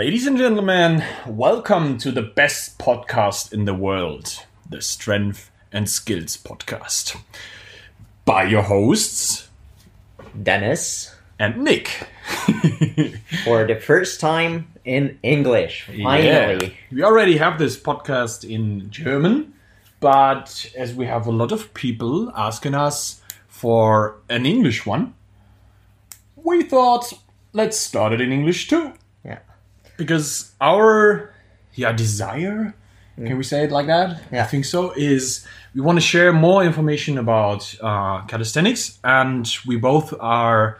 Ladies and gentlemen, welcome to the best podcast in the world, the Strength and Skills Podcast. By your hosts, Dennis, and Nick. for the first time in English, finally. Yeah. We already have this podcast in German, but as we have a lot of people asking us for an English one, we thought let's start it in English too. Yeah. Because our yeah desire, can we say it like that? Yeah. I think so. Is we want to share more information about uh, calisthenics, and we both are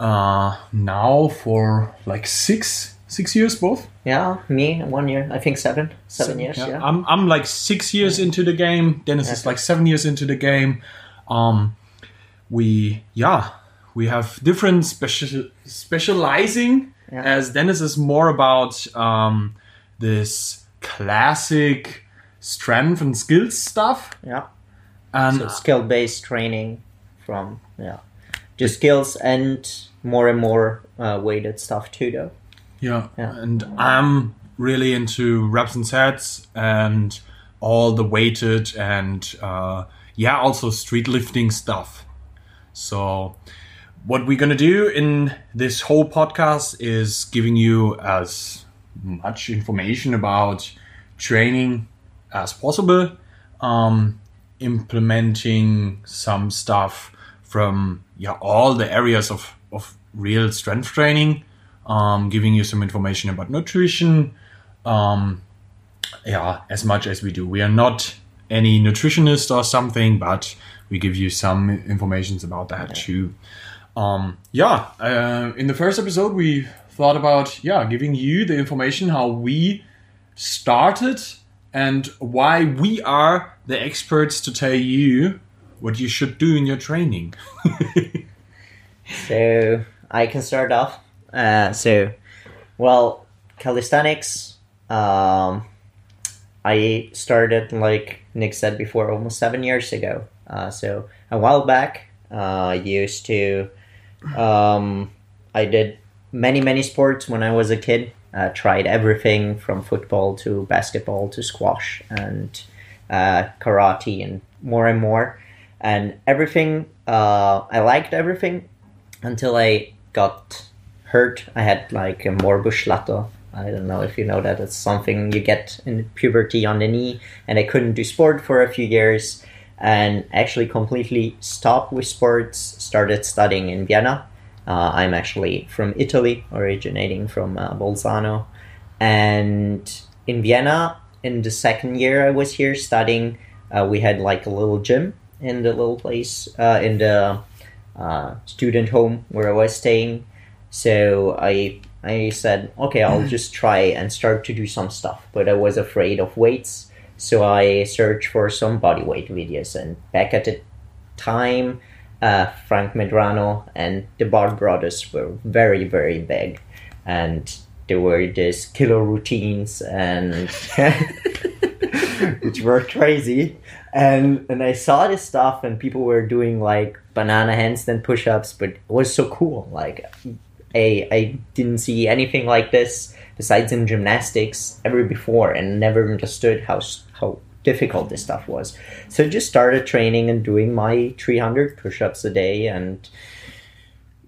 uh, now for like six six years both. Yeah, me, one year, I think seven, seven years, yeah. I'm I'm like six years into the game. Dennis is like seven years into the game. Um, we yeah we have different special specializing. Yeah. As Dennis is more about um, this classic strength and skills stuff, yeah. and So skill based training from, yeah, just skills and more and more uh, weighted stuff too, though. Yeah. Yeah. And I'm really into reps and sets and all the weighted and uh, yeah, also street lifting stuff. So what we're gonna do in this whole podcast is giving you as much information about training as possible, um, implementing some stuff from yeah all the areas of, of real strength training, um, giving you some information about nutrition, um, yeah, as much as we do. We are not any nutritionist or something, but we give you some informations about that too. Um, yeah, uh, in the first episode, we thought about yeah giving you the information how we started and why we are the experts to tell you what you should do in your training. So I can start off. Uh, so, well, calisthenics. Um, I started, like Nick said before, almost seven years ago. Uh, so a while back, uh, I used to. Um, I did many many sports when I was a kid. Uh, tried everything from football to basketball to squash and uh, karate and more and more. And everything, uh, I liked everything until I got hurt. I had like a morbus Schlatter. I don't know if you know that. It's something you get in puberty on the knee, and I couldn't do sport for a few years, and actually completely stopped with sports. Started studying in Vienna. Uh, I'm actually from Italy, originating from uh, Bolzano, and in Vienna, in the second year I was here studying, uh, we had like a little gym in the little place uh, in the uh, student home where I was staying. So I I said, okay, I'll just try and start to do some stuff. But I was afraid of weights, so I searched for some body weight videos. And back at the time, uh, Frank Medrano and the Bar Brothers were very very big, and there were these killer routines and which were crazy and and I saw this stuff and people were doing like banana handstand push-ups but it was so cool like I I didn't see anything like this besides in gymnastics ever before and never understood how how difficult this stuff was. So I just started training and doing my 300 push-ups a day and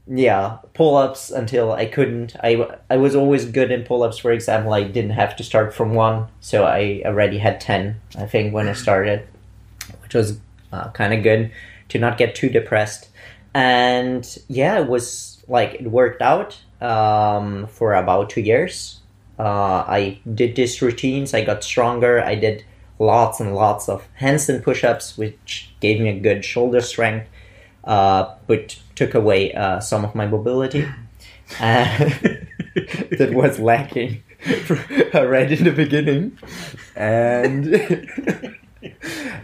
yeah pull-ups until i couldn't. I i was always good in pull-ups for example i didn't have to start from one so i already had 10 i think when i started which was uh, kind of good to not get too depressed. And yeah it was like it worked out um, for about two years uh, i did these routines. I got stronger. I did lots and lots of handstand push-ups which gave me a good shoulder strength uh, but took away uh, some of my mobility. Uh, that was lacking right in the beginning. And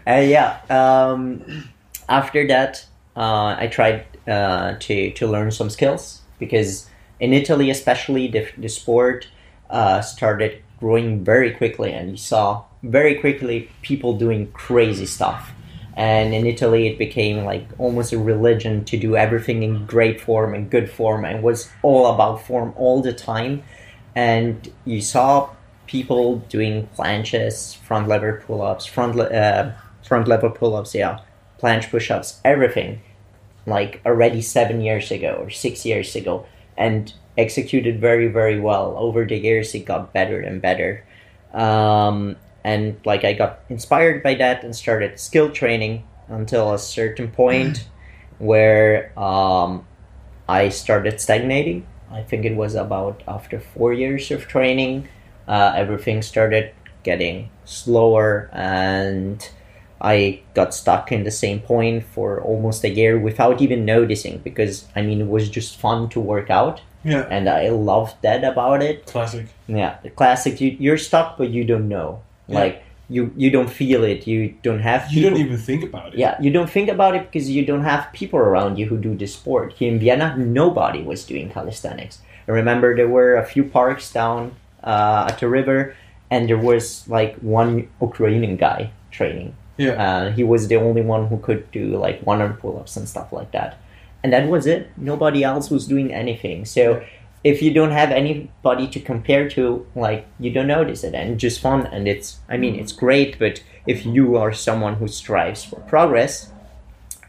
uh, yeah, um, after that, uh, I tried uh, to to learn some skills because in Italy, especially the the sport uh, started growing very quickly, and you saw very quickly people doing crazy stuff. And in Italy, it became like almost a religion to do everything in great form and good form, and was all about form all the time. and you saw people doing planches, front lever pull ups, front le- uh, front lever pull ups, yeah, planche push ups, everything, like already seven years ago or six years ago, and executed very very well. Over the years, it got better and better. Um, and like I got inspired by that and started skill training until a certain point where um, I started stagnating. I think it was about after four years of training, uh, everything started getting slower, and I got stuck in the same point for almost a year without even noticing because I mean, it was just fun to work out, Yeah. and I loved that about it. Classic. Yeah, the classic. You, you're stuck, but you don't know. Yeah. Like you, you don't feel it. You don't have. You don't even think about it. Yeah, you don't think about it because you don't have people around you who do the sport. Here in Vienna, nobody was doing calisthenics. I remember there were a few parks down uh, at the river, and there was like one Ukrainian guy training. Yeah. Uh, he was the only one who could do like one arm pull ups and stuff like that. And that was it. Nobody else was doing anything. So if you don't have anybody to compare to, like you don't notice it, and just fun. And it's, I mean, it's great. But if you are someone who strives for progress,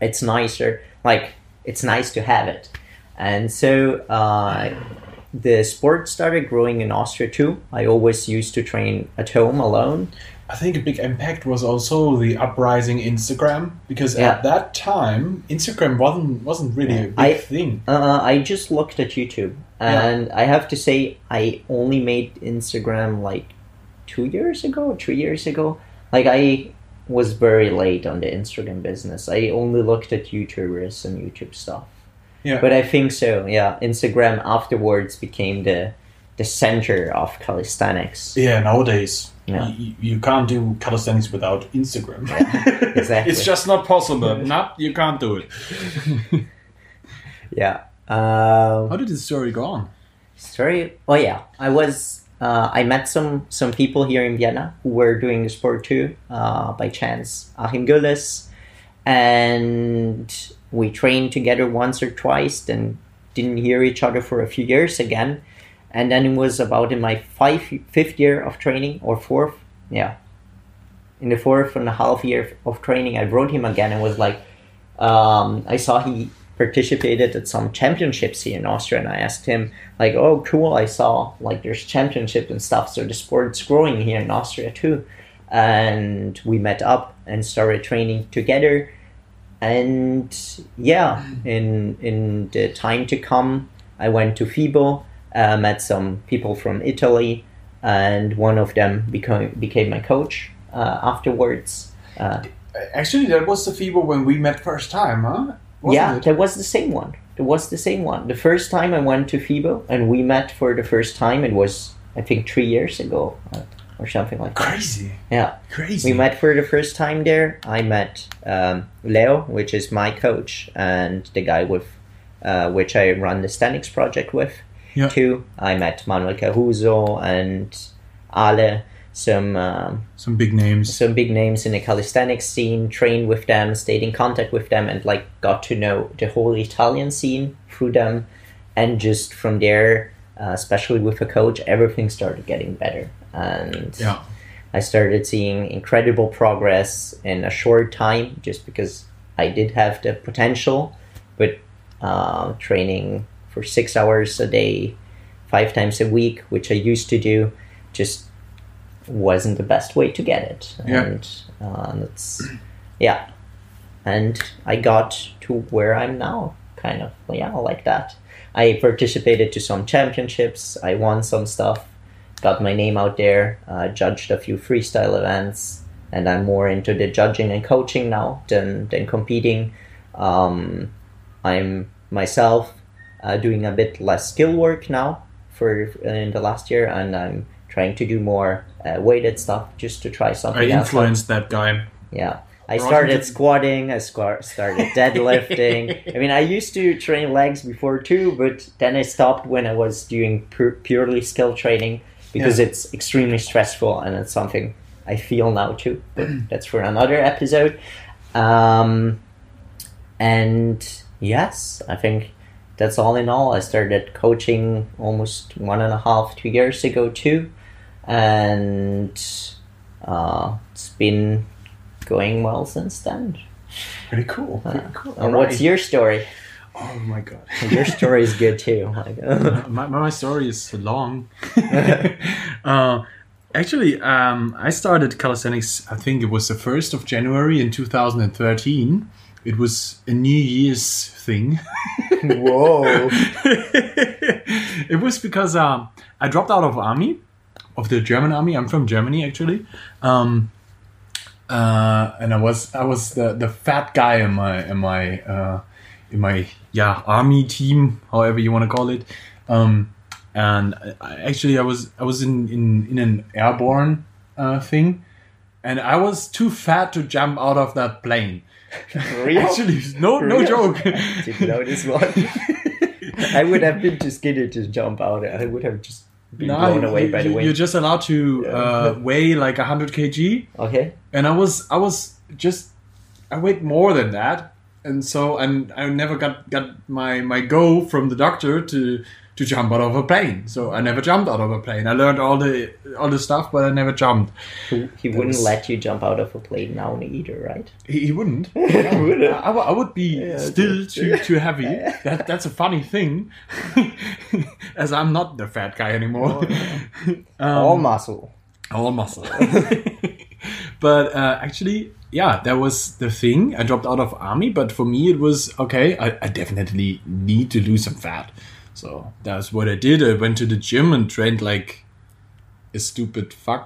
it's nicer. Like it's nice to have it. And so uh, the sport started growing in Austria too. I always used to train at home alone. I think a big impact was also the uprising Instagram because Yeah. at that time Instagram wasn't wasn't really a big I- thing. Uh, I just looked at YouTube, and I have to say, I only made Instagram like two years ago, three years ago. Like I was very late on the Instagram business. I only looked at YouTubers and YouTube stuff. Yeah. But I think so. Yeah, Instagram afterwards became the the center of calisthenics. Yeah, nowadays Yeah. you, you can't do calisthenics without Instagram. exactly. it's just not possible. no, you can't do it. Yeah. Um, How did the story go on? Story. Oh yeah, I was. Uh, I met some some people here in Vienna who were doing the sport too, uh, by chance. Achim Gullis, and we trained together once or twice. Then didn't hear each other for a few years again, and then it was about in my five fifth year of training or fourth. Yeah, in the fourth and a half year of training, I wrote him again and was like, um, I saw he participated at some championships here in Austria, and I asked him like, "Oh, cool! I saw like there's championship and stuff, so the sport's growing here in Austria too." And we met up and started training together, and yeah, in in the time to come, I went to FIBO, uh, met some people from Italy, and one of them became became my coach uh, afterwards. Uh, Actually, that was the FIBO when we met first time, huh? Wasn't yeah, it? that was the same one. It was the same one. The first time I went to FIBO and we met for the first time, it was I think three years ago uh, or something like that. Crazy. Yeah, Crazy. we met for the first time there. I met um, Leo, which is my coach, and the guy with uh, which I run the Stanix project with. Yeah. Too. I met Manuel Caruso and Ale, some. Um, Some big names. some big names in the calisthenics scene, trained with them, stayed in contact with them, and like got to know the whole Italian scene through them. And just from there, uh, especially with a coach, everything started getting better. And Yeah. I started seeing incredible progress in a short time just because I did have the potential, but uh, training for six hours a day, five times a week, which I used to do, just wasn't the best way to get it. Yeah. And uh, that's, yeah. And I got to where I'm now, kind of, yeah, like that. I participated to some championships, I won some stuff, got my name out there, uh, judged a few freestyle events, and I'm more into the judging and coaching now than, than competing. Um, I'm myself uh, doing a bit less skill work now for in the last year, and I'm trying to do more uh, weighted stuff just to try I something else. influenced that guy. Yeah. I started squatting, I started deadlifting. I mean, I used to train legs before too, but then I stopped when I was doing pur- purely skill training because it's extremely stressful and it's something I feel now too. But that's for another episode. Um, and yes, I think that's all in all. I started coaching almost one and a half, two years ago too, and uh, it's been going well since then. Pretty cool. Pretty cool. And what's your story? Oh my god. Your story is good too. Like, my, my story is long. uh, actually, um, I started calisthenics. I think it was the first of January in 2013. It was a New Year's thing. Whoa! it was because um, I dropped out of army, of the German army. I'm from Germany actually, um, uh, and I was I was the, the fat guy in my in my uh, in my yeah army team, however you want to call it. Um, and I, actually, I was I was in in, in an airborne uh, thing, and I was too fat to jump out of that plane. Actually, no no Real? joke. Didn't know this one. I would have been too skinny to jump out. I would have just been No, blown away you, by the wind. You're just allowed to uh, weigh like 100 kg, Okay. and I was I was just I weighed more than that, and so and I never got got my my go from the doctor to to jump out of a plane. So I never jumped out of a plane. I learned all the all the stuff, but I never jumped. He, he wouldn't was- let you jump out of a plane now either, right? He, he wouldn't. Wouldn't? I, I would- I would be Yeah, still too too heavy. That that's a funny thing, as I'm not the fat guy anymore. Um, All muscle. all muscle. but uh, actually, yeah, that was the thing. I dropped out of army, but for me, it was okay. I, I definitely need to lose some fat, so that's what I did. I went to the gym and trained like a stupid fuck.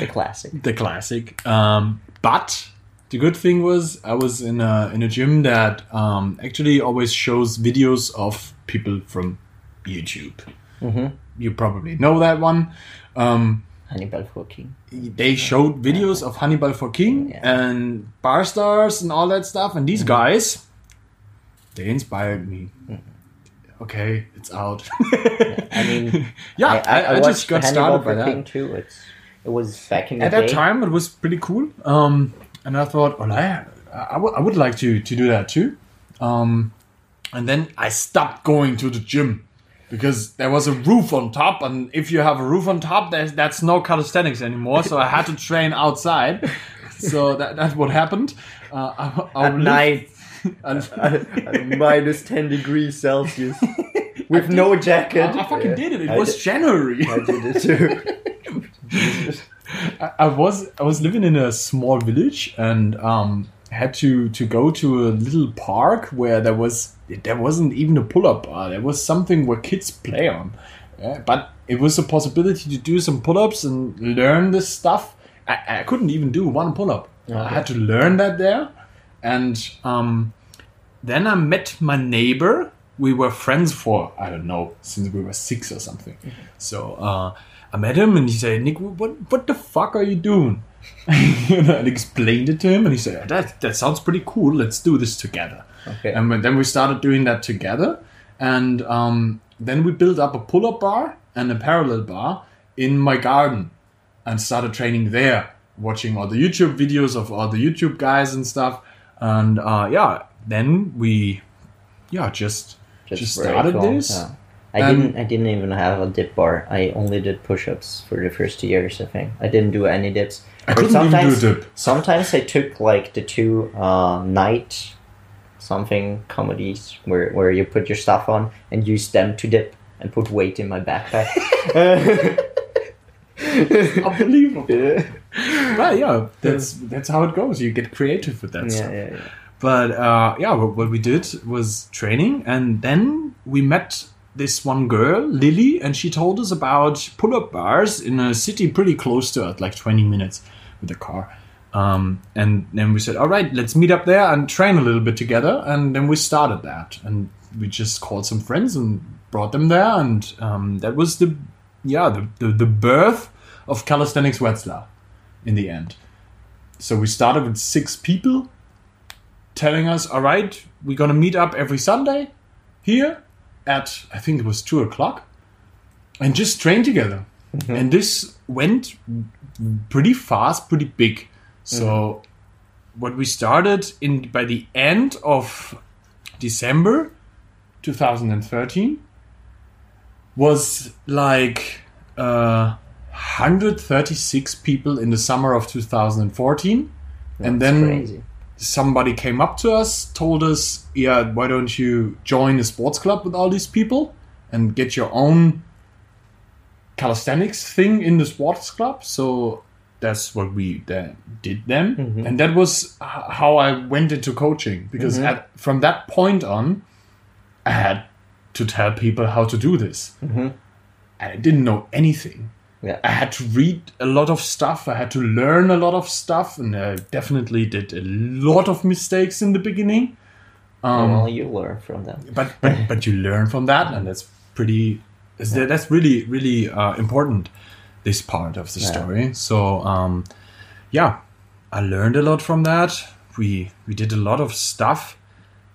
The classic. the classic. Um, but the good thing was I was in a in a gym that um, actually always shows videos of people from YouTube. Mm-hmm. You probably know that one. Um, Hannibal King. they showed videos of Hannibal for King Yeah. and Barstarzz and all that stuff, and these guys, they inspired me. Okay, it's out. I mean, yeah, I, I, watched just got Hannibal started by that. Too. It's it was back in the at day. that time it was pretty cool um, and i thought well I, I, w- I would like to, to do that too um, and then i stopped going to the gym because there was a roof on top and if you have a roof on top there's, that's no calisthenics anymore so i had to train outside so that, that's what happened uh, I, I At lived- night, I, minus ten degrees Celsius, with no jacket. I fucking did it it I was did- january I did it too. I, I was I was living in a small village and um, had to to go to a little park where there was there wasn't even a pull up bar. There was something where kids play on, Yeah, but it was a possibility to do some pull ups and learn this stuff. I, I couldn't even do one pull up. I had to learn that there, and um, then I met my neighbor. We were friends for I don't know since we were six or something. So uh, I met him and he said, "Nick, what what the fuck are you doing?" and I explained it to him, and he said, "That that sounds pretty cool. Let's do this together." Okay. And then we started doing that together, and um, then we built up a pull-up bar and a parallel bar in my garden, and started training there, watching all the YouTube videos of all the YouTube guys and stuff. And uh, yeah, then we, yeah, just just, very started cool, this. yeah. I Um, didn't. I didn't even have a dip bar. I only did push-ups for the first two years. I think I didn't do any dips. I couldn't even do a sometimes, dip. sometimes I took like the two uh, night something comedies where where you put your stuff on and use them to dip and put weight in my backpack. Unbelievable. yeah, Well, yeah, that's that's how it goes. You get creative with that yeah, stuff. yeah. yeah. But uh, yeah, what, what we did was training, and then we met this one girl, Lily, and she told us about pull-up bars in a city pretty close to us, like 20 minutes with a car. Um, and then we said, all right, let's meet up there and train a little bit together. And then we started that, and we just called some friends and brought them there, and um, that was the yeah the, the the birth of calisthenics Wetzlar in the end. So we started with six people telling us, all right, we're going to meet up every Sunday here at, I think it was two o'clock, and just train together. And this went pretty fast, pretty big. So what we started in by the end of December, 2013 was like uh, 136 people in the summer of 2014 and then crazy. somebody came up to us told us yeah why don't you join a sports club with all these people and get your own calisthenics thing in the sports club so that's what we then did then Mm-hmm. and that was how i went into coaching because Mm-hmm. at, from that point on i had to tell people how to do this and i didn't know anything Mm-hmm. Yeah. I had to read a lot of stuff. I had to learn a lot of stuff, and I definitely did a lot of mistakes in the beginning. Um, well, you learn from them. but, but but you learn from that, and that's pretty. is that- That's really really uh, important. This part of the Yeah. story. So um, yeah, I learned a lot from that. We we did a lot of stuff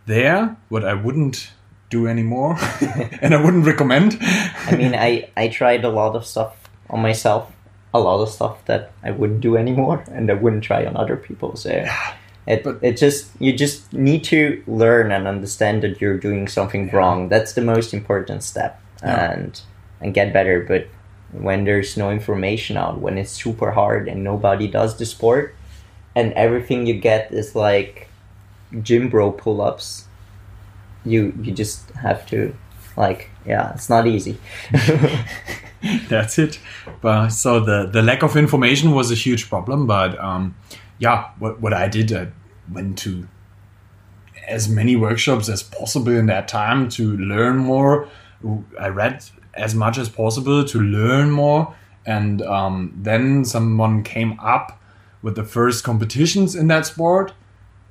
there, what I wouldn't do anymore, and I wouldn't recommend. I mean, I I tried a lot of stuff on myself, a lot of stuff that I wouldn't do anymore, and I wouldn't try on other people. So it but- it just you just need to learn and understand that you're doing something wrong. That's the most important step, Yeah. and and get better. But when there's no information out, when it's super hard and nobody does the sport, and everything you get is like gym bro pull ups, you you just have to like yeah, it's not easy. That's it. But so the the lack of information was a huge problem. But um, yeah, what what I did, I went to as many workshops as possible in that time to learn more. I read as much as possible to learn more, and um, then someone came up with the first competitions in that sport.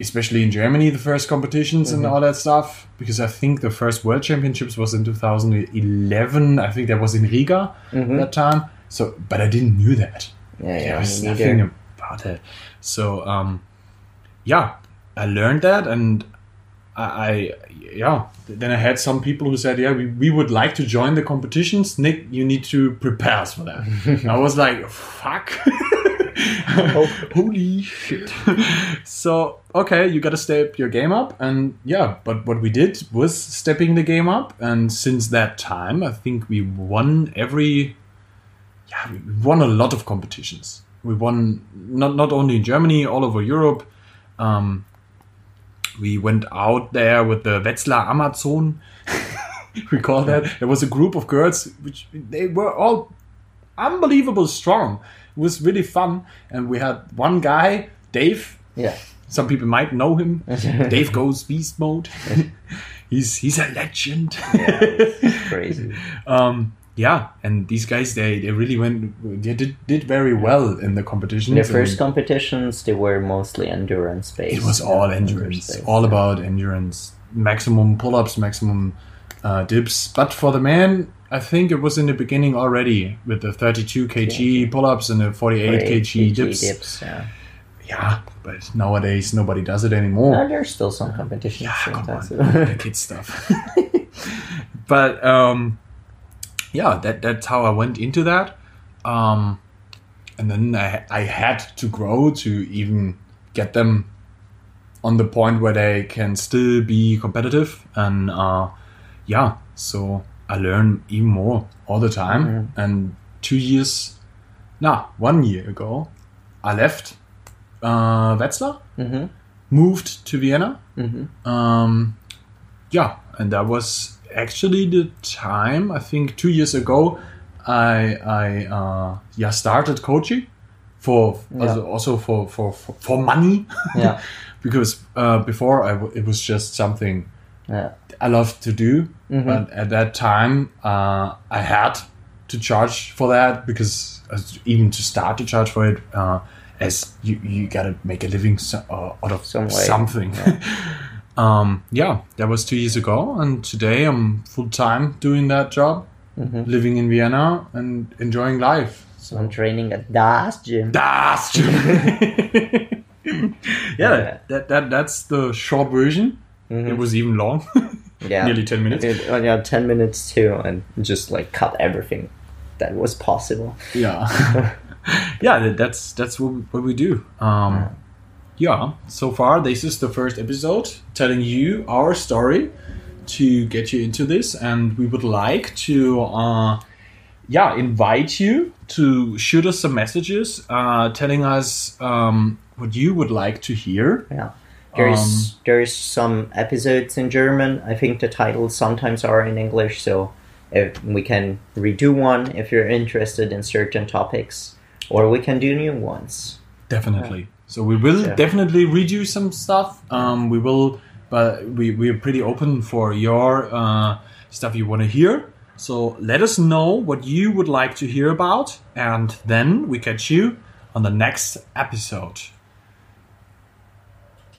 Especially in Germany, the first competitions and all that stuff, because I think the first World Championships was in 2011. I think that was in Riga at that time. So, but I didn't knew that. Yeah, yeah, There was nothing neither. about that. So, um, yeah, I learned that, and I, I, yeah. Then I had some people who said, "Yeah, we, we would like to join the competitions. Nick, you need to prepare us for that." I was like, "Fuck." Holy shit. so, okay, you gotta step your game up. And yeah, but what we did was stepping the game up. And since that time, I think we won every. Yeah, we won a lot of competitions. We won not, not only in Germany, all over Europe. Um, we went out there with the Wetzlar Amazon. we call that. There was a group of girls, which they were all unbelievable strong. Was really fun, and we had one guy, Dave. Yeah. Some people might know him. Dave goes beast mode. he's he's a legend. Yeah, crazy. um, yeah, and these guys they, they really went they did did very well in the competitions. The first competitions, they were mostly endurance based. it was all endurance, all about endurance, maximum pull ups, maximum uh, dips. But for the man, I think it was in the beginning already with the 32 kg pull ups and the 48 kg dips. yeah. Yeah, but nowadays nobody does it anymore. No, there's still some competition. Yeah, come on, the kid stuff. but um, yeah, that that's how I went into that. Um, and then I I had to grow to even get them on the point where they can still be competitive. And uh, yeah, so I learn even more all the time. And two years, nah, one year ago, I left uh, Wetzlar, Mhm. moved to Vienna. Mhm. Um, yeah, and that was actually the time. I think two years ago, I I uh, yeah started coaching for also, also for, for for for money Yeah. because uh, before I w- it was just something Yeah. I love to do, but at that time uh, I had to charge for that because uh, even to start to charge for it, uh, as you you gotta make a living so, uh, out of Some something. um, yeah, that was two years ago, and today I'm full time doing that job, living in Vienna and enjoying life. So I'm training at Das Gym. Das Gym yeah, that, that that's the short version. It was even long, Yeah. nearly ten minutes. It, yeah, 10 minutes too, and just like cut everything that was possible. Yeah, yeah, that's that's what we, what we do. Um, yeah, so far this is the first episode telling you our story, to get you into this, and we would like to, uh, yeah, invite you to shoot us some messages, uh, telling us um, what you would like to hear. Yeah. There's there's some episodes in German. I think the titles sometimes are in English, so if we can redo one if you're interested in certain topics, or we can do new ones. Definitely. So we will Yeah. definitely redo some stuff. Um, we will, but we we are pretty open for your uh, stuff you want to hear. So let us know what you would like to hear about, and then we catch you on the next episode.